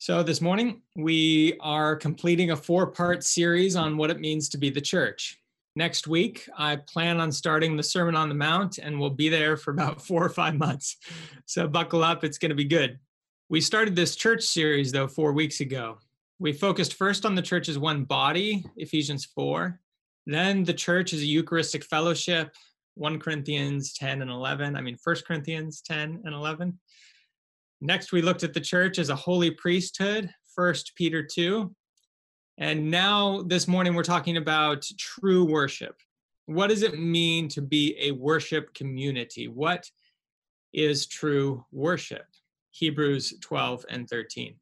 So, this morning we are completing a four part series on what it means to be the church. Next week, I plan on starting the Sermon on the Mount, and we'll be there for about four or five months. So, buckle up, it's going to be good. We started this church series, though, four weeks ago. We focused first on the church as one body, Ephesians 4, then the church as a Eucharistic fellowship, 1 Corinthians 10 and 11. I mean, 1 Corinthians 10 and 11. Next, we looked at the church as a holy priesthood, First Peter 2. And now this morning, we're talking about true worship. What does it mean to be a worship community? What is true worship? Hebrews 12 and 13.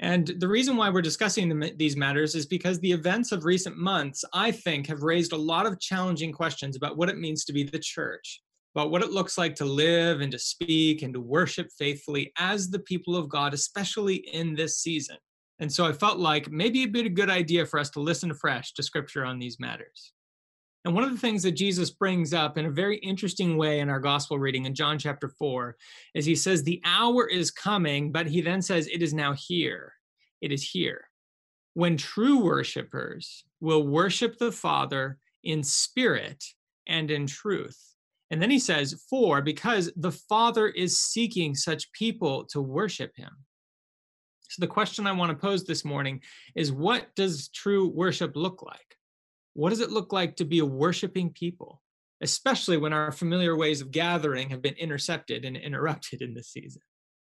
And the reason why we're discussing these matters is because the events of recent months, I think, have raised a lot of challenging questions about what it means to be the church about what it looks like to live and to speak and to worship faithfully as the people of God, especially in this season. And so I felt like maybe it'd be a good idea for us to listen fresh to scripture on these matters. And one of the things that Jesus brings up in a very interesting way in our gospel reading in John chapter 4 is he says, The hour is coming, but he then says, It is now here. It is here. When true worshipers will worship the Father in spirit and in truth. And then he says, For, because the Father is seeking such people to worship him. So the question I want to pose this morning is what does true worship look like? What does it look like to be a worshiping people, especially when our familiar ways of gathering have been intercepted and interrupted in this season?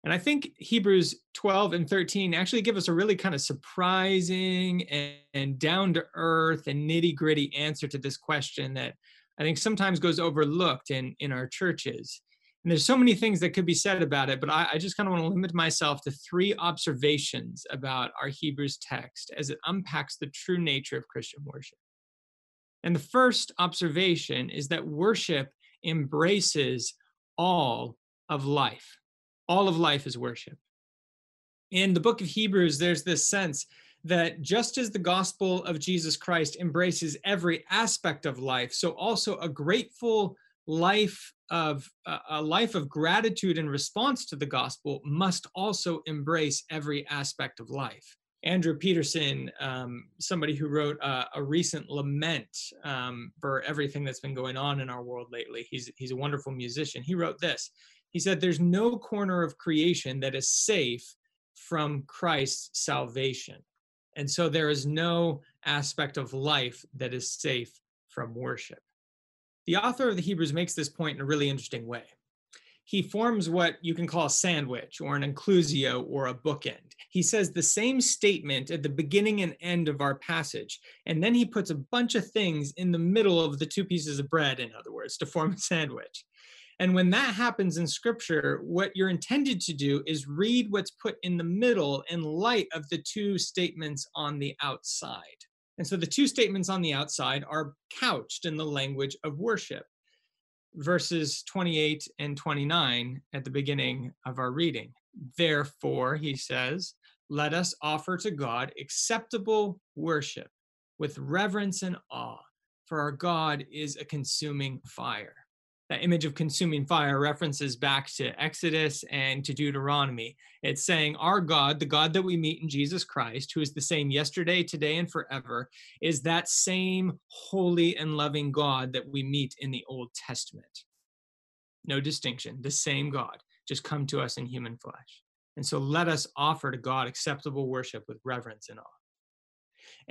And I think Hebrews 12 and 13 actually give us a really kind of surprising and, and down to earth and nitty gritty answer to this question that I think sometimes goes overlooked in in our churches. And there's so many things that could be said about it, but I, I just kind of want to limit myself to three observations about our Hebrews text as it unpacks the true nature of Christian worship. And the first observation is that worship embraces all of life. All of life is worship. In the book of Hebrews, there's this sense that just as the gospel of Jesus Christ embraces every aspect of life, so also a grateful life of uh, a life of gratitude in response to the gospel must also embrace every aspect of life. Andrew Peterson, um, somebody who wrote uh, a recent lament um, for everything that's been going on in our world lately, he's, he's a wonderful musician. He wrote this He said, There's no corner of creation that is safe from Christ's salvation. And so there is no aspect of life that is safe from worship. The author of the Hebrews makes this point in a really interesting way. He forms what you can call a sandwich or an inclusio or a bookend. He says the same statement at the beginning and end of our passage, and then he puts a bunch of things in the middle of the two pieces of bread, in other words, to form a sandwich. And when that happens in scripture, what you're intended to do is read what's put in the middle in light of the two statements on the outside. And so the two statements on the outside are couched in the language of worship. Verses 28 and 29 at the beginning of our reading. Therefore, he says, let us offer to God acceptable worship with reverence and awe, for our God is a consuming fire that image of consuming fire references back to Exodus and to Deuteronomy. It's saying our God, the God that we meet in Jesus Christ, who is the same yesterday, today, and forever, is that same holy and loving God that we meet in the Old Testament. No distinction, the same God, just come to us in human flesh. And so let us offer to God acceptable worship with reverence and awe.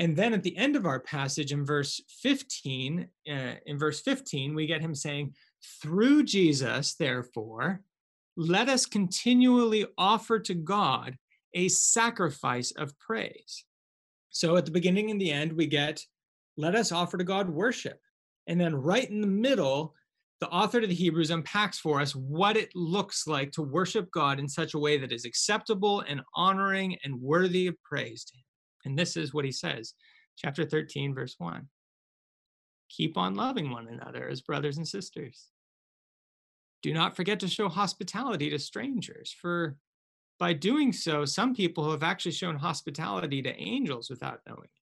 And then at the end of our passage in verse 15, uh, in verse 15, we get him saying, through Jesus, therefore, let us continually offer to God a sacrifice of praise. So at the beginning and the end, we get, let us offer to God worship. And then right in the middle, the author of the Hebrews unpacks for us what it looks like to worship God in such a way that is acceptable and honoring and worthy of praise to Him. And this is what he says, chapter 13, verse 1 keep on loving one another as brothers and sisters. Do not forget to show hospitality to strangers, for by doing so, some people have actually shown hospitality to angels without knowing it.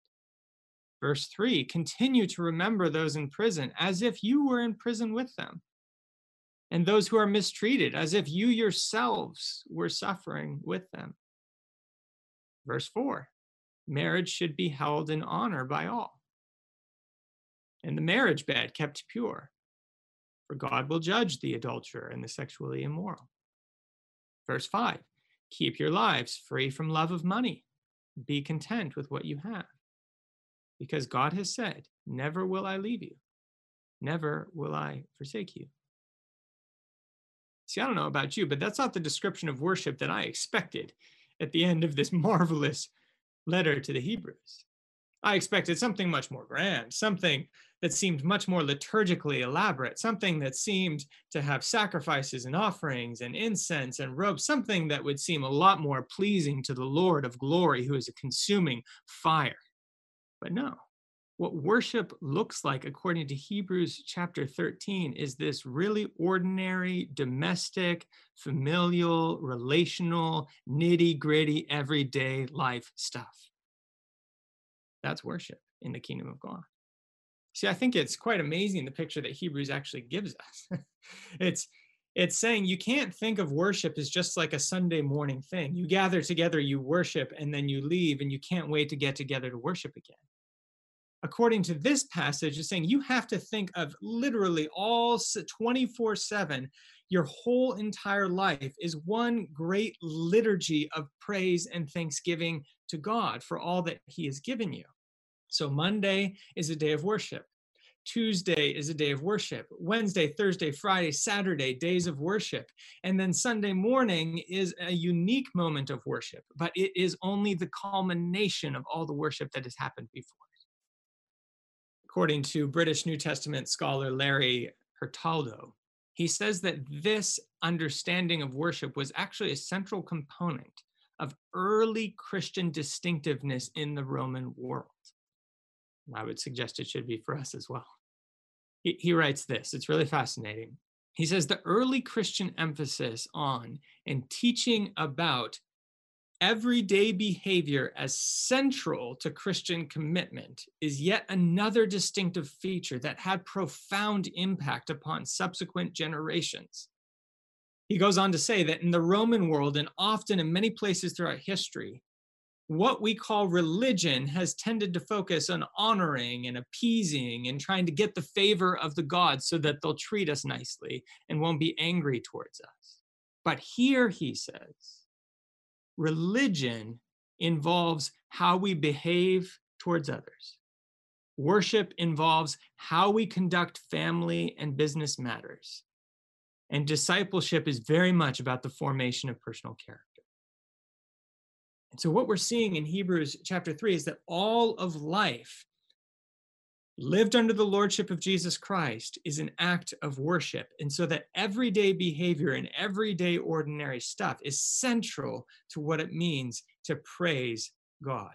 Verse 3 continue to remember those in prison as if you were in prison with them, and those who are mistreated as if you yourselves were suffering with them. Verse 4 marriage should be held in honor by all, and the marriage bed kept pure, for God will judge the adulterer and the sexually immoral. Verse 5 keep your lives free from love of money, be content with what you have, because God has said, Never will I leave you, never will I forsake you. See, I don't know about you, but that's not the description of worship that I expected at the end of this marvelous letter to the Hebrews. I expected something much more grand, something that seemed much more liturgically elaborate, something that seemed to have sacrifices and offerings and incense and robes, something that would seem a lot more pleasing to the Lord of glory, who is a consuming fire. But no, what worship looks like, according to Hebrews chapter 13, is this really ordinary, domestic, familial, relational, nitty gritty, everyday life stuff. That's worship in the kingdom of God. See, I think it's quite amazing the picture that Hebrews actually gives us. it's it's saying you can't think of worship as just like a Sunday morning thing. You gather together, you worship, and then you leave, and you can't wait to get together to worship again according to this passage, is saying you have to think of literally all 24 7. Your whole entire life is one great liturgy of praise and thanksgiving to God for all that He has given you. So, Monday is a day of worship. Tuesday is a day of worship. Wednesday, Thursday, Friday, Saturday, days of worship. And then Sunday morning is a unique moment of worship, but it is only the culmination of all the worship that has happened before according to British New Testament scholar Larry Hurtado. He says that this understanding of worship was actually a central component of early Christian distinctiveness in the Roman world. I would suggest it should be for us as well. He, he writes this, it's really fascinating. He says the early Christian emphasis on and teaching about everyday behavior as central to Christian commitment is yet another distinctive feature that had profound impact upon subsequent generations. He goes on to say that in the Roman world, and often in many places throughout history, what we call religion has tended to focus on honoring and appeasing and trying to get the favor of the gods so that they'll treat us nicely and won't be angry towards us. But here, he says, religion involves how we behave towards others. Worship involves how we conduct family and business matters. And discipleship is very much about the formation of personal character. And so, what we're seeing in Hebrews chapter 3 is that all of life lived under the lordship of Jesus Christ is an act of worship. And so that everyday behavior and everyday ordinary stuff is central to what it means to praise God.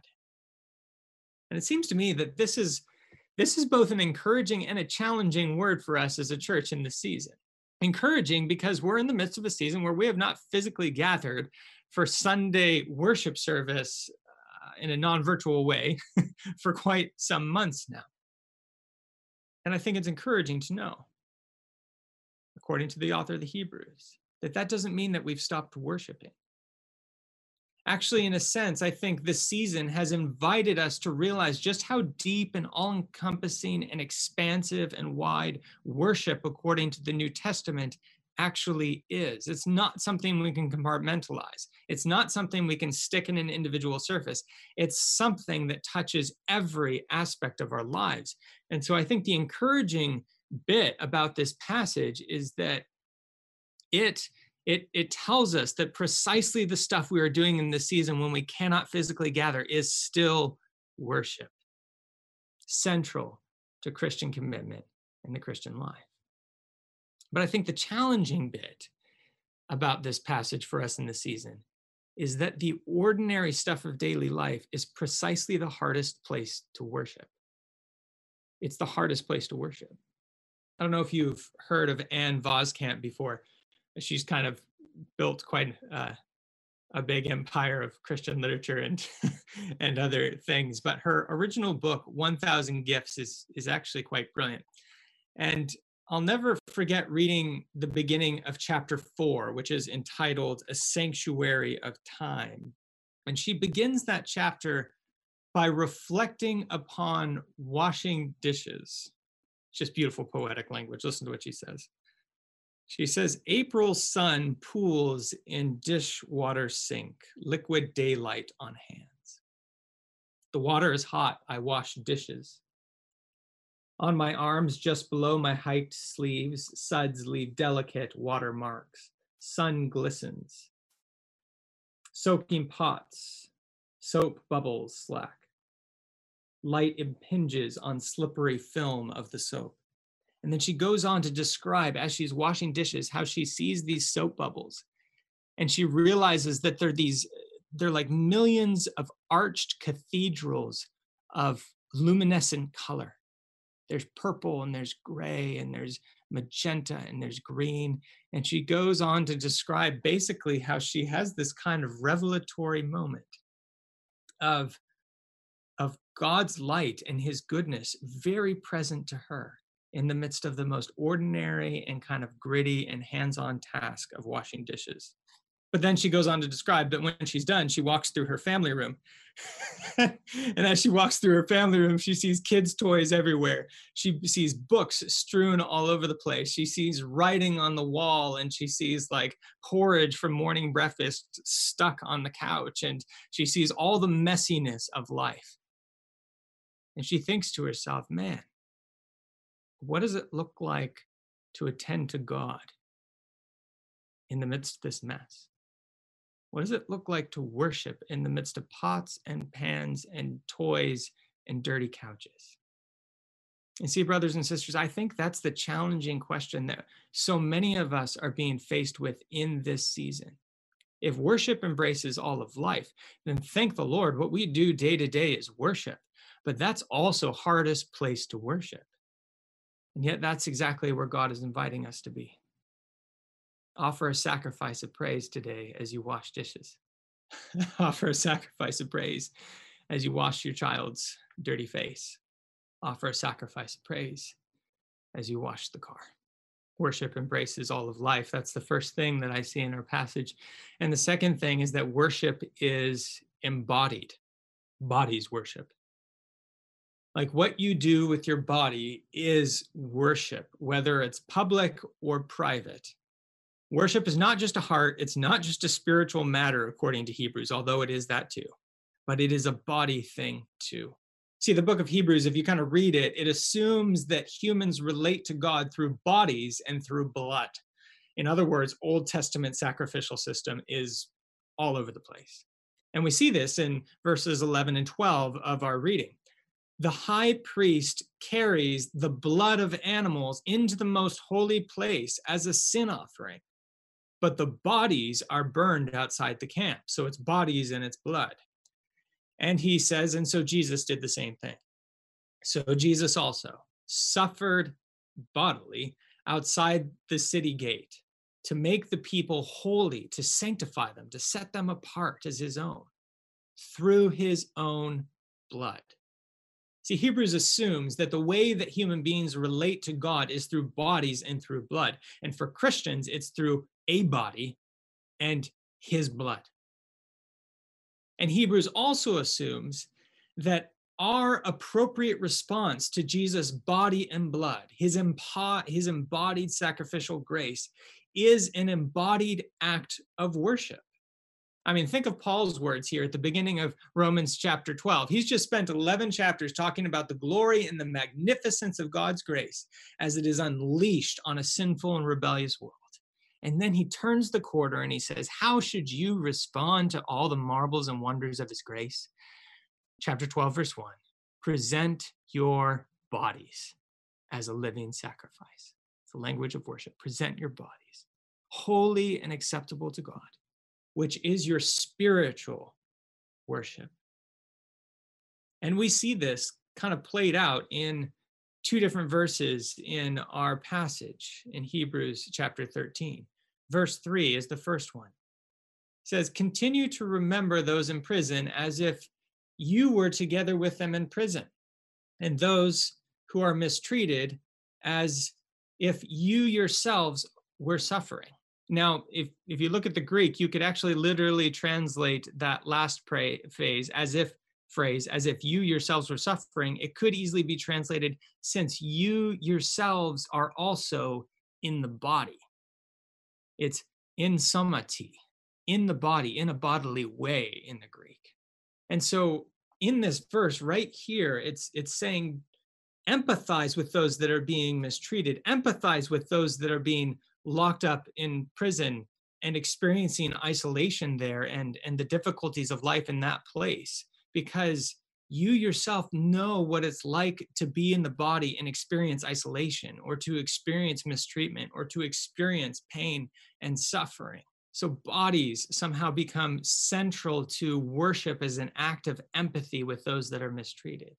And it seems to me that this is this is both an encouraging and a challenging word for us as a church in this season. Encouraging because we're in the midst of a season where we have not physically gathered for Sunday worship service uh, in a non virtual way for quite some months now. And I think it's encouraging to know, according to the author of the Hebrews, that that doesn't mean that we've stopped worshiping. Actually, in a sense, I think this season has invited us to realize just how deep and all encompassing and expansive and wide worship, according to the New Testament, actually is. It's not something we can compartmentalize. It's not something we can stick in an individual surface. It's something that touches every aspect of our lives. And so I think the encouraging bit about this passage is that it it it tells us that precisely the stuff we are doing in this season when we cannot physically gather is still worship central to christian commitment in the christian life but I think the challenging bit about this passage for us in the season is that the ordinary stuff of daily life is precisely the hardest place to worship. It's the hardest place to worship. I don't know if you've heard of Ann Voskamp before. She's kind of built quite uh, a big empire of Christian literature and and other things. But her original book, 1,000 Gifts, is is actually quite brilliant. And I'll never forget reading the beginning of chapter four, which is entitled A Sanctuary of Time. And she begins that chapter by reflecting upon washing dishes. It's just beautiful poetic language. Listen to what she says. She says, April sun pools in dishwater sink, liquid daylight on hands. The water is hot, I wash dishes. On my arms, just below my hiked sleeves, suds leave delicate water marks. Sun glistens. Soaking pots, soap bubbles slack. Light impinges on slippery film of the soap. And then she goes on to describe, as she's washing dishes, how she sees these soap bubbles. And she realizes that they're these, they're like millions of arched cathedrals of luminescent color. There's purple and there's gray and there's magenta and there's green. And she goes on to describe basically how she has this kind of revelatory moment of, of God's light and his goodness very present to her in the midst of the most ordinary and kind of gritty and hands on task of washing dishes. But then she goes on to describe that when she's done, she walks through her family room. and as she walks through her family room, she sees kids' toys everywhere. She sees books strewn all over the place. She sees writing on the wall and she sees like porridge from morning breakfast stuck on the couch. And she sees all the messiness of life. And she thinks to herself, man, what does it look like to attend to God in the midst of this mess? What does it look like to worship in the midst of pots and pans and toys and dirty couches? And see, brothers and sisters, I think that's the challenging question that so many of us are being faced with in this season. If worship embraces all of life, then thank the Lord. What we do day to day is worship, but that's also hardest place to worship. And yet, that's exactly where God is inviting us to be. Offer a sacrifice of praise today as you wash dishes. Offer a sacrifice of praise as you wash your child's dirty face. Offer a sacrifice of praise as you wash the car. Worship embraces all of life. That's the first thing that I see in our passage. And the second thing is that worship is embodied, bodies worship. Like what you do with your body is worship, whether it's public or private. Worship is not just a heart, it's not just a spiritual matter, according to Hebrews, although it is that too, but it is a body thing too. See, the book of Hebrews, if you kind of read it, it assumes that humans relate to God through bodies and through blood. In other words, Old Testament sacrificial system is all over the place. And we see this in verses 11 and 12 of our reading the high priest carries the blood of animals into the most holy place as a sin offering. But the bodies are burned outside the camp. So it's bodies and it's blood. And he says, and so Jesus did the same thing. So Jesus also suffered bodily outside the city gate to make the people holy, to sanctify them, to set them apart as his own through his own blood. See, Hebrews assumes that the way that human beings relate to God is through bodies and through blood. And for Christians, it's through a body and his blood. And Hebrews also assumes that our appropriate response to Jesus' body and blood, his, empo- his embodied sacrificial grace, is an embodied act of worship. I mean, think of Paul's words here at the beginning of Romans chapter 12. He's just spent 11 chapters talking about the glory and the magnificence of God's grace as it is unleashed on a sinful and rebellious world. And then he turns the quarter and he says, How should you respond to all the marvels and wonders of his grace? Chapter 12, verse 1 Present your bodies as a living sacrifice. It's the language of worship. Present your bodies, holy and acceptable to God which is your spiritual worship. And we see this kind of played out in two different verses in our passage in Hebrews chapter 13. Verse 3 is the first one. It says, Continue to remember those in prison as if you were together with them in prison, and those who are mistreated as if you yourselves were suffering. Now, if, if you look at the Greek, you could actually literally translate that last pray, phase as if phrase as if you yourselves were suffering. It could easily be translated since you yourselves are also in the body. It's in somati, in the body, in a bodily way in the Greek. And so in this verse right here, it's it's saying empathize with those that are being mistreated, empathize with those that are being locked up in prison and experiencing isolation there and and the difficulties of life in that place because you yourself know what it's like to be in the body and experience isolation or to experience mistreatment or to experience pain and suffering so bodies somehow become central to worship as an act of empathy with those that are mistreated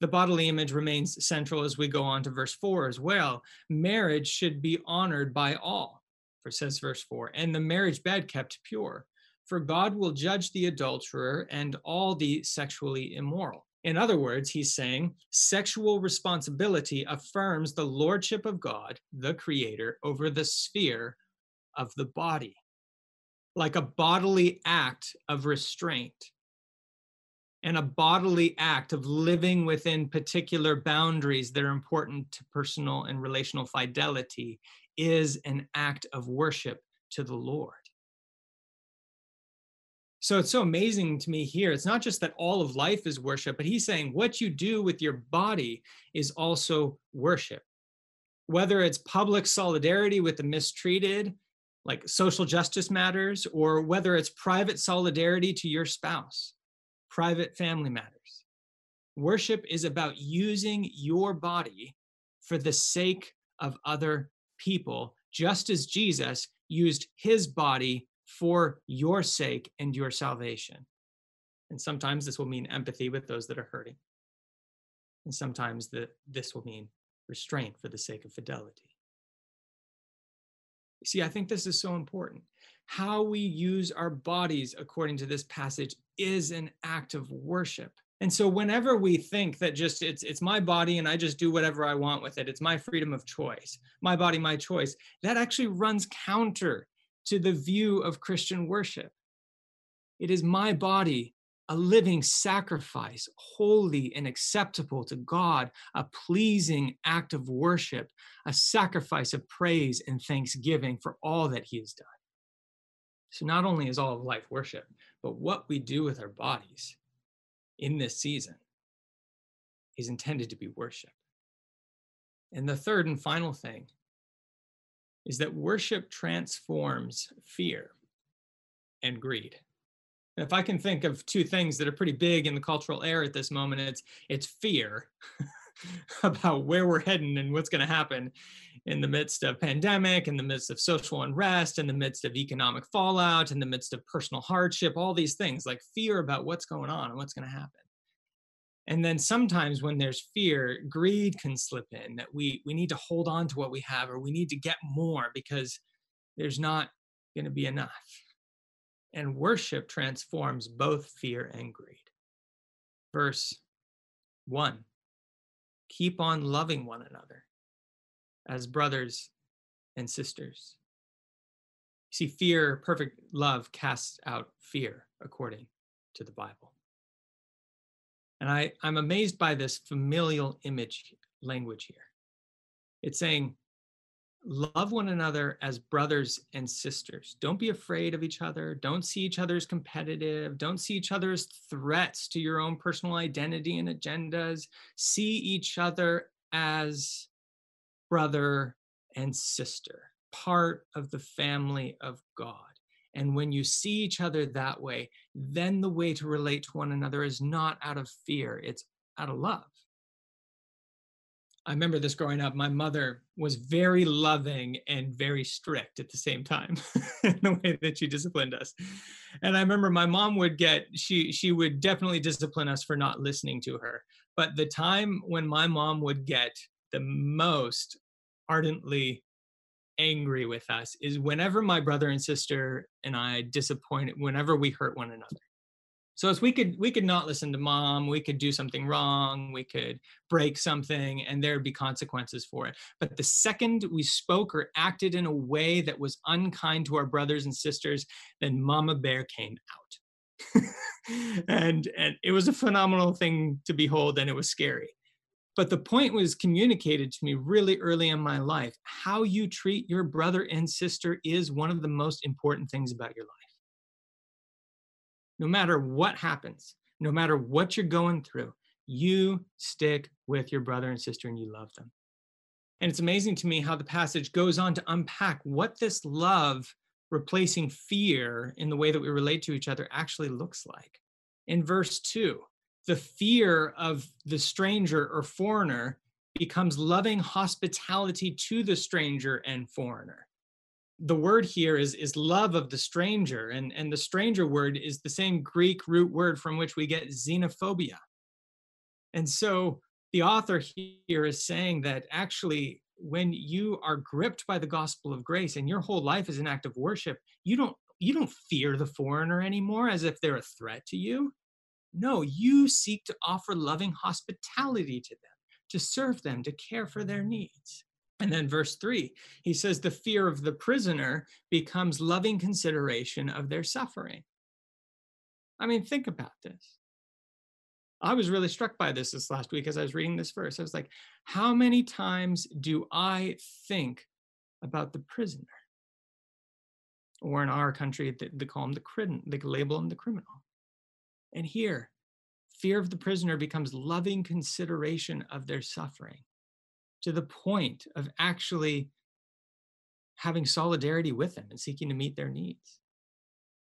the bodily image remains central as we go on to verse 4 as well. Marriage should be honored by all, for says verse 4, and the marriage bed kept pure. For God will judge the adulterer and all the sexually immoral. In other words, he's saying sexual responsibility affirms the lordship of God, the creator, over the sphere of the body, like a bodily act of restraint and a bodily act of living within particular boundaries that are important to personal and relational fidelity is an act of worship to the Lord. So it's so amazing to me here. It's not just that all of life is worship, but he's saying what you do with your body is also worship. Whether it's public solidarity with the mistreated, like social justice matters, or whether it's private solidarity to your spouse private family matters. Worship is about using your body for the sake of other people, just as Jesus used his body for your sake and your salvation. And sometimes this will mean empathy with those that are hurting. And sometimes the, this will mean restraint for the sake of fidelity. See, I think this is so important. How we use our bodies, according to this passage, is an act of worship. And so whenever we think that just it's it's my body and I just do whatever I want with it, it's my freedom of choice, my body, my choice, that actually runs counter to the view of Christian worship. It is my body, a living sacrifice, holy and acceptable to God, a pleasing act of worship, a sacrifice of praise and thanksgiving for all that He has done. So not only is all of life worship, but what we do with our bodies in this season is intended to be worship. And the third and final thing is that worship transforms fear and greed. And if I can think of two things that are pretty big in the cultural air at this moment, it's it's fear about where we're heading and what's going to happen in the midst of pandemic, in the midst of social unrest, in the midst of economic fallout, in the midst of personal hardship, all these things like fear about what's going on and what's going to happen. And then sometimes when there's fear, greed can slip in that we we need to hold on to what we have or we need to get more because there's not going to be enough. And worship transforms both fear and greed. Verse 1 Keep on loving one another as brothers and sisters. See, fear, perfect love casts out fear, according to the Bible. And I, I'm amazed by this familial image language here. It's saying, love one another as brothers and sisters. Don't be afraid of each other. Don't see each other as competitive. Don't see each other as threats to your own personal identity and agendas. See each other as brother and sister, part of the family of God. And when you see each other that way, then the way to relate to one another is not out of fear, it's out of love. I remember this growing up. My mother was very loving and very strict at the same time in the way that she disciplined us. And I remember my mom would get she she would definitely discipline us for not listening to her. But the time when my mom would get the most ardently angry with us is whenever my brother and sister and I disappointed, whenever we hurt one another. So as we could we could not listen to mom, we could do something wrong, we could break something, and there'd be consequences for it. But the second we spoke or acted in a way that was unkind to our brothers and sisters, then Mama Bear came out. and and it was a phenomenal thing to behold, and it was scary. But the point was communicated to me really early in my life. How you treat your brother and sister is one of the most important things about your life no matter what happens, no matter what you're going through, you stick with your brother and sister and you love them. And it's amazing to me how the passage goes on to unpack what this love replacing fear in the way that we relate to each other actually looks like. In verse 2, the fear of the stranger or foreigner becomes loving hospitality to the stranger and foreigner. The word here is is love of the stranger and and the stranger word is the same greek root word from which we get xenophobia. And so the author here is saying that actually when you are gripped by the gospel of grace and your whole life is an act of worship you don't you don't fear the foreigner anymore as if they're a threat to you no you seek to offer loving hospitality to them to serve them to care for their needs and then verse three, he says, the fear of the prisoner becomes loving consideration of their suffering. I mean, think about this. I was really struck by this this last week as I was reading this verse. I was like, how many times do I think about the prisoner? Or in our country, they, call him the they label him the criminal. And here, fear of the prisoner becomes loving consideration of their suffering to the point of actually having solidarity with them and seeking to meet their needs.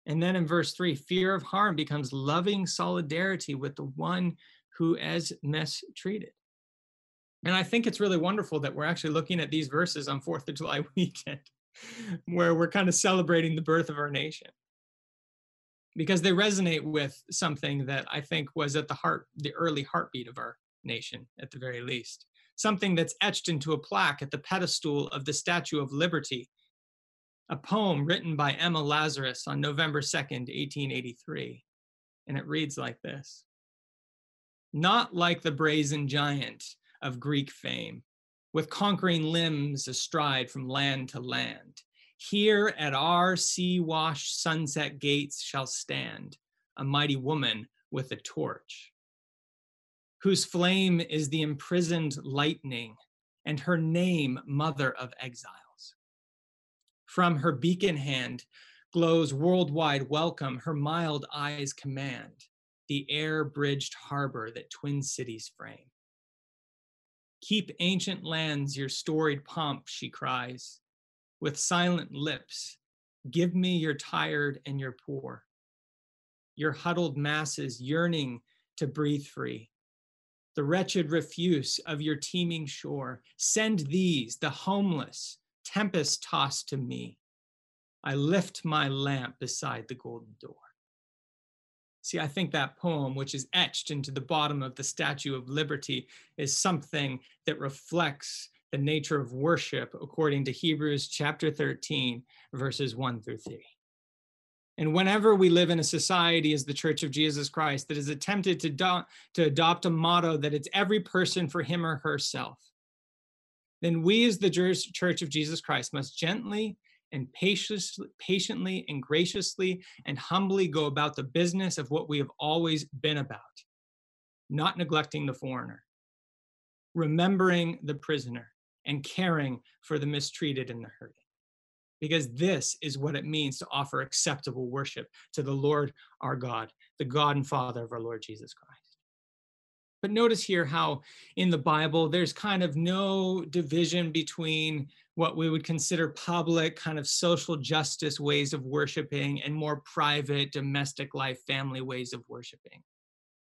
And then in verse three, fear of harm becomes loving solidarity with the one who is mistreated. And I think it's really wonderful that we're actually looking at these verses on 4th of July weekend, where we're kind of celebrating the birth of our nation. Because they resonate with something that I think was at the heart, the early heartbeat of our nation, at the very least something that's etched into a plaque at the pedestal of the Statue of Liberty, a poem written by Emma Lazarus on November 2nd, 1883. And it reads like this Not like the brazen giant of Greek fame, with conquering limbs astride from land to land. Here at our sea washed sunset gates shall stand a mighty woman with a torch whose flame is the imprisoned lightning, and her name, Mother of Exiles. From her beacon hand glows worldwide welcome, her mild eyes command the air bridged harbor that twin cities frame. Keep ancient lands your storied pomp, she cries. With silent lips, give me your tired and your poor, your huddled masses yearning to breathe free the wretched refuse of your teeming shore. Send these, the homeless, tempest tossed to me. I lift my lamp beside the golden door. See, I think that poem, which is etched into the bottom of the Statue of Liberty, is something that reflects the nature of worship according to Hebrews chapter 13, verses 1 through 3. And whenever we live in a society as the Church of Jesus Christ that is attempted to, do, to adopt a motto that it's every person for him or herself, then we as the Church of Jesus Christ must gently and patiently and graciously and humbly go about the business of what we have always been about, not neglecting the foreigner, remembering the prisoner, and caring for the mistreated and the hurting because this is what it means to offer acceptable worship to the Lord our God, the God and Father of our Lord Jesus Christ. But notice here how in the Bible, there's kind of no division between what we would consider public, kind of social justice ways of worshiping and more private, domestic life, family ways of worshiping.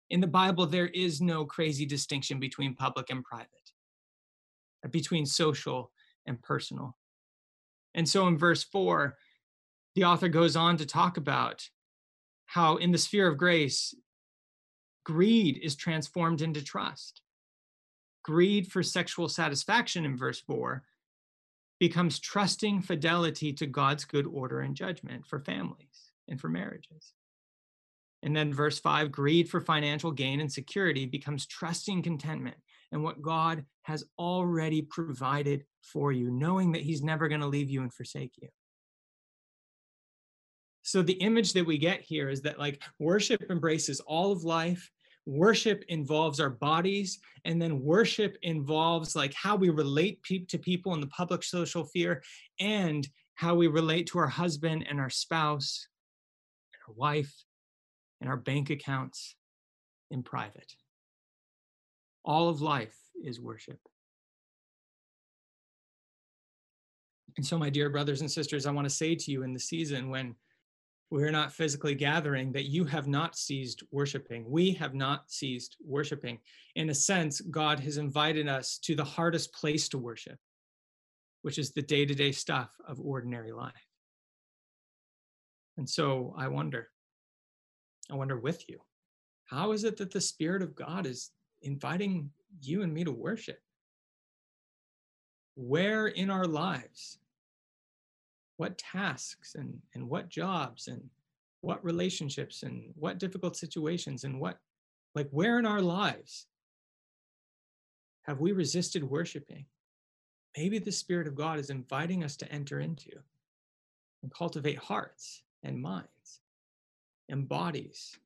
In the Bible, there is no crazy distinction between public and private, between social and personal. And so in verse four, the author goes on to talk about how in the sphere of grace, greed is transformed into trust. Greed for sexual satisfaction in verse four becomes trusting fidelity to God's good order and judgment for families and for marriages. And then verse five greed for financial gain and security becomes trusting contentment and what God has already provided for you, knowing that He's never going to leave you and forsake you. So the image that we get here is that like worship embraces all of life. Worship involves our bodies, and then worship involves like how we relate pe- to people in the public social sphere and how we relate to our husband and our spouse, and our wife, and our bank accounts in private. All of life is worship. And so, my dear brothers and sisters, I want to say to you in the season when we're not physically gathering that you have not ceased worshiping. We have not ceased worshiping. In a sense, God has invited us to the hardest place to worship, which is the day to day stuff of ordinary life. And so I wonder, I wonder with you, how is it that the Spirit of God is inviting you and me to worship? Where in our lives what tasks and, and what jobs and what relationships and what difficult situations and what, like, where in our lives have we resisted worshiping? Maybe the Spirit of God is inviting us to enter into and cultivate hearts and minds and bodies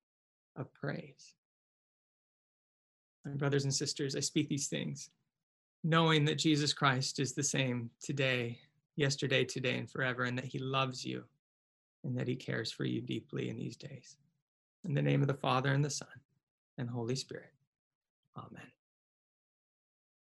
of praise. Brothers and sisters, I speak these things knowing that Jesus Christ is the same today yesterday, today, and forever, and that He loves you and that He cares for you deeply in these days. In the name of the Father, and the Son, and Holy Spirit. Amen.